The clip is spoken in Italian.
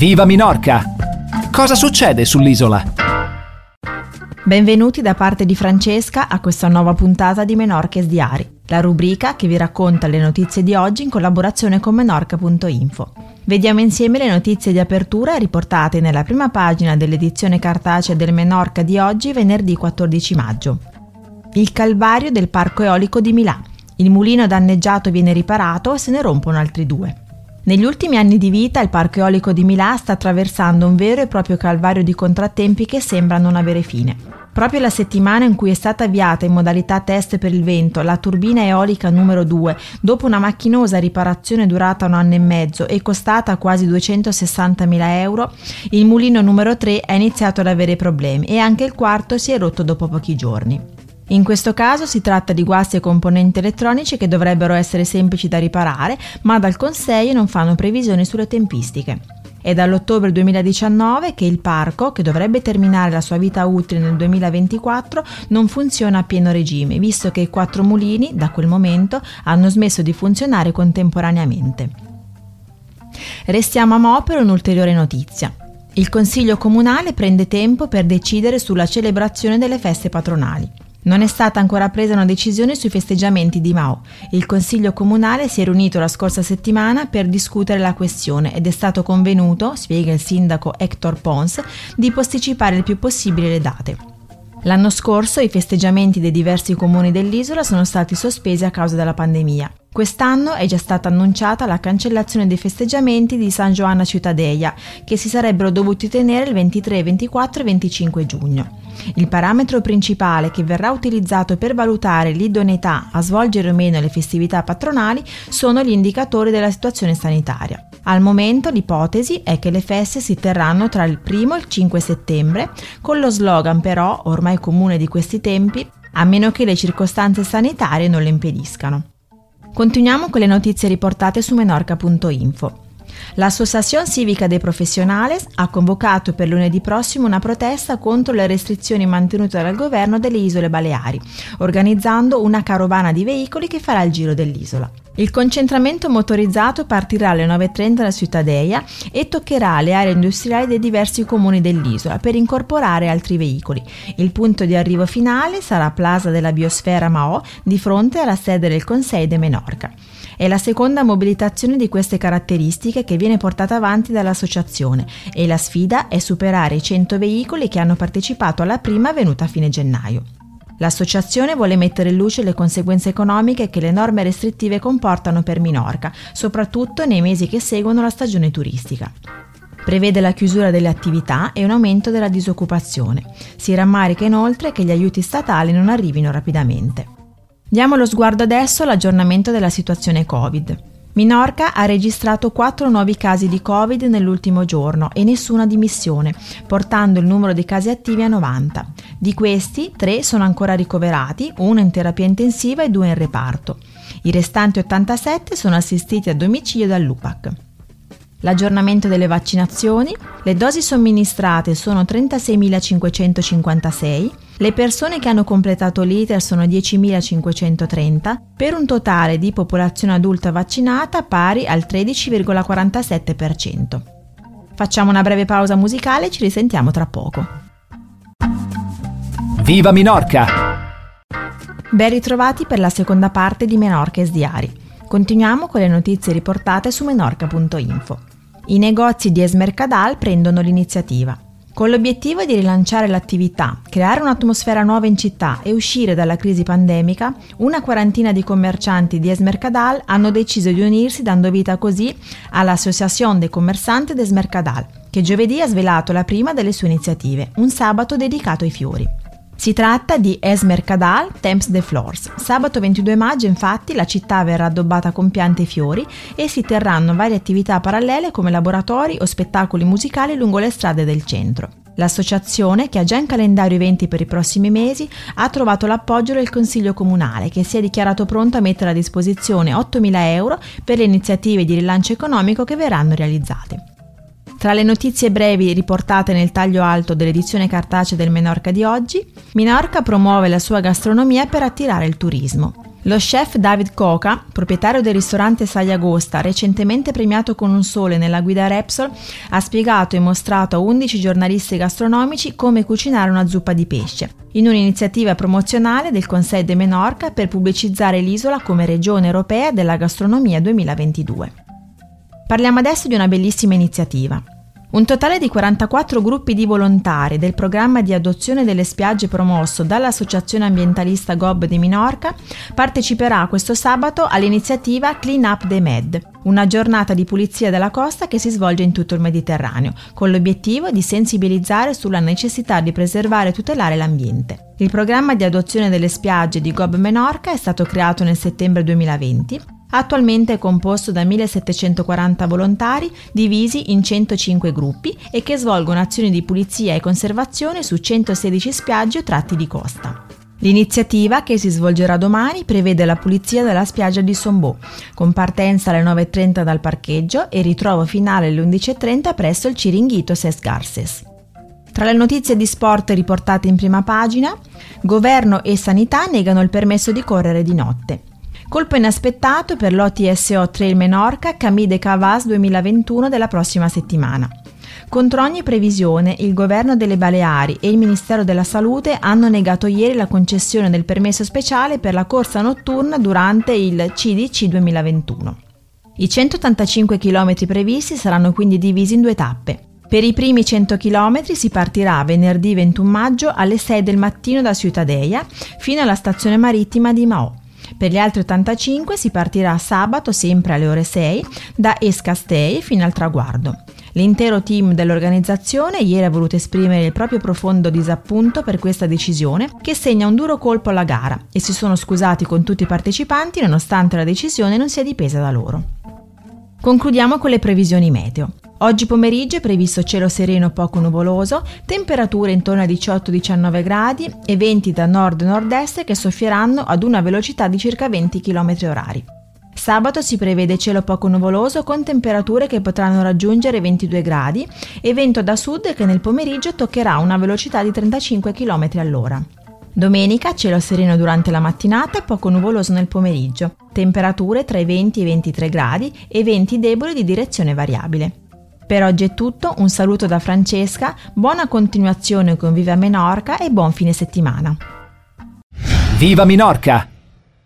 Viva Minorca! Cosa succede sull'isola? Benvenuti da parte di Francesca a questa nuova puntata di Menorches Diari, la rubrica che vi racconta le notizie di oggi in collaborazione con menorca.info. Vediamo insieme le notizie di apertura riportate nella prima pagina dell'edizione cartacea del Menorca di oggi, venerdì 14 maggio. Il calvario del parco eolico di Milà. Il mulino danneggiato viene riparato e se ne rompono altri due. Negli ultimi anni di vita il Parco Eolico di Milà sta attraversando un vero e proprio calvario di contrattempi che sembra non avere fine. Proprio la settimana in cui è stata avviata in modalità test per il vento la turbina eolica numero 2, dopo una macchinosa riparazione durata un anno e mezzo e costata quasi 260.000 euro, il mulino numero 3 ha iniziato ad avere problemi e anche il quarto si è rotto dopo pochi giorni. In questo caso si tratta di guasti e componenti elettronici che dovrebbero essere semplici da riparare, ma dal Consiglio non fanno previsioni sulle tempistiche. È dall'ottobre 2019 che il parco, che dovrebbe terminare la sua vita utile nel 2024, non funziona a pieno regime, visto che i quattro mulini, da quel momento, hanno smesso di funzionare contemporaneamente. Restiamo a Mo per un'ulteriore notizia. Il Consiglio Comunale prende tempo per decidere sulla celebrazione delle feste patronali. Non è stata ancora presa una decisione sui festeggiamenti di Mao. Il Consiglio Comunale si è riunito la scorsa settimana per discutere la questione ed è stato convenuto, spiega il sindaco Hector Pons, di posticipare il più possibile le date. L'anno scorso i festeggiamenti dei diversi comuni dell'isola sono stati sospesi a causa della pandemia. Quest'anno è già stata annunciata la cancellazione dei festeggiamenti di San Giovanna Ciutadella, che si sarebbero dovuti tenere il 23, 24 e 25 giugno. Il parametro principale che verrà utilizzato per valutare l'idoneità a svolgere o meno le festività patronali sono gli indicatori della situazione sanitaria. Al momento l'ipotesi è che le feste si terranno tra il 1 e il 5 settembre, con lo slogan però, ormai comune di questi tempi, a meno che le circostanze sanitarie non le impediscano. Continuiamo con le notizie riportate su menorca.info. L'Associazione Civica dei Professionales ha convocato per lunedì prossimo una protesta contro le restrizioni mantenute dal governo delle isole Baleari, organizzando una carovana di veicoli che farà il giro dell'isola. Il concentramento motorizzato partirà alle 9.30 da Cittadella e toccherà le aree industriali dei diversi comuni dell'isola per incorporare altri veicoli. Il punto di arrivo finale sarà Plaza della Biosfera Mao di fronte alla sede del Conseil de Menorca. È la seconda mobilitazione di queste caratteristiche che viene portata avanti dall'associazione e la sfida è superare i 100 veicoli che hanno partecipato alla prima venuta a fine gennaio. L'associazione vuole mettere in luce le conseguenze economiche che le norme restrittive comportano per Minorca, soprattutto nei mesi che seguono la stagione turistica. Prevede la chiusura delle attività e un aumento della disoccupazione. Si rammarica inoltre che gli aiuti statali non arrivino rapidamente. Diamo lo sguardo adesso all'aggiornamento della situazione Covid. Minorca ha registrato 4 nuovi casi di Covid nell'ultimo giorno e nessuna dimissione, portando il numero di casi attivi a 90. Di questi, 3 sono ancora ricoverati, uno in terapia intensiva e due in reparto. I restanti 87 sono assistiti a domicilio dall'UPAC. L'aggiornamento delle vaccinazioni, le dosi somministrate sono 36.556, le persone che hanno completato l'iter sono 10.530, per un totale di popolazione adulta vaccinata pari al 13,47%. Facciamo una breve pausa musicale e ci risentiamo tra poco. Viva Minorca! Ben ritrovati per la seconda parte di Menorca's Diari. Continuiamo con le notizie riportate su menorca.info. I negozi di Esmercadal prendono l'iniziativa. Con l'obiettivo di rilanciare l'attività, creare un'atmosfera nuova in città e uscire dalla crisi pandemica, una quarantina di commercianti di Esmercadal hanno deciso di unirsi dando vita così all'Associazione dei Commerçanti de Esmercadal, che giovedì ha svelato la prima delle sue iniziative, un sabato dedicato ai fiori. Si tratta di Es Mercadal Temps de Flores. Sabato 22 maggio infatti la città verrà addobbata con piante e fiori e si terranno varie attività parallele come laboratori o spettacoli musicali lungo le strade del centro. L'associazione, che ha già in calendario eventi per i prossimi mesi, ha trovato l'appoggio del Consiglio Comunale, che si è dichiarato pronto a mettere a disposizione 8.000 euro per le iniziative di rilancio economico che verranno realizzate. Tra le notizie brevi riportate nel taglio alto dell'edizione cartacea del Menorca di oggi, Minorca promuove la sua gastronomia per attirare il turismo. Lo chef David Coca, proprietario del ristorante Sagliagosta, recentemente premiato con un sole nella guida Repsol, ha spiegato e mostrato a 11 giornalisti gastronomici come cucinare una zuppa di pesce, in un'iniziativa promozionale del Conseil de Menorca per pubblicizzare l'isola come regione europea della gastronomia 2022. Parliamo adesso di una bellissima iniziativa. Un totale di 44 gruppi di volontari del programma di adozione delle spiagge promosso dall'Associazione Ambientalista GOB di Minorca parteciperà questo sabato all'iniziativa Clean Up the Med, una giornata di pulizia della costa che si svolge in tutto il Mediterraneo, con l'obiettivo di sensibilizzare sulla necessità di preservare e tutelare l'ambiente. Il programma di adozione delle spiagge di GOB Menorca è stato creato nel settembre 2020 Attualmente è composto da 1740 volontari divisi in 105 gruppi e che svolgono azioni di pulizia e conservazione su 116 spiagge o tratti di costa. L'iniziativa, che si svolgerà domani, prevede la pulizia della spiaggia di Sombò, con partenza alle 9.30 dal parcheggio e ritrovo finale alle 11.30 presso il Ciringhito Ses Garces. Tra le notizie di sport riportate in prima pagina, governo e sanità negano il permesso di correre di notte. Colpo inaspettato per l'OTSO Trail Menorca Camide Cavas 2021 della prossima settimana. Contro ogni previsione, il governo delle Baleari e il Ministero della Salute hanno negato ieri la concessione del permesso speciale per la corsa notturna durante il CDC 2021. I 185 km previsti saranno quindi divisi in due tappe. Per i primi 100 km si partirà venerdì 21 maggio alle 6 del mattino da Ciutadeia fino alla stazione marittima di Mao. Per gli altri 85 si partirà sabato, sempre alle ore 6, da Escastei fino al traguardo. L'intero team dell'organizzazione ieri ha voluto esprimere il proprio profondo disappunto per questa decisione che segna un duro colpo alla gara e si sono scusati con tutti i partecipanti nonostante la decisione non sia dipesa da loro. Concludiamo con le previsioni meteo. Oggi pomeriggio è previsto cielo sereno poco nuvoloso, temperature intorno a 18-19 gradi e venti da nord-nord-est che soffieranno ad una velocità di circa 20 km h Sabato si prevede cielo poco nuvoloso con temperature che potranno raggiungere 22 gradi e vento da sud che nel pomeriggio toccherà una velocità di 35 km all'ora. Domenica cielo sereno durante la mattinata e poco nuvoloso nel pomeriggio, temperature tra i 20 e i 23 gradi e venti deboli di direzione variabile. Per oggi è tutto, un saluto da Francesca, buona continuazione con Viva Menorca e buon fine settimana. Viva Minorca!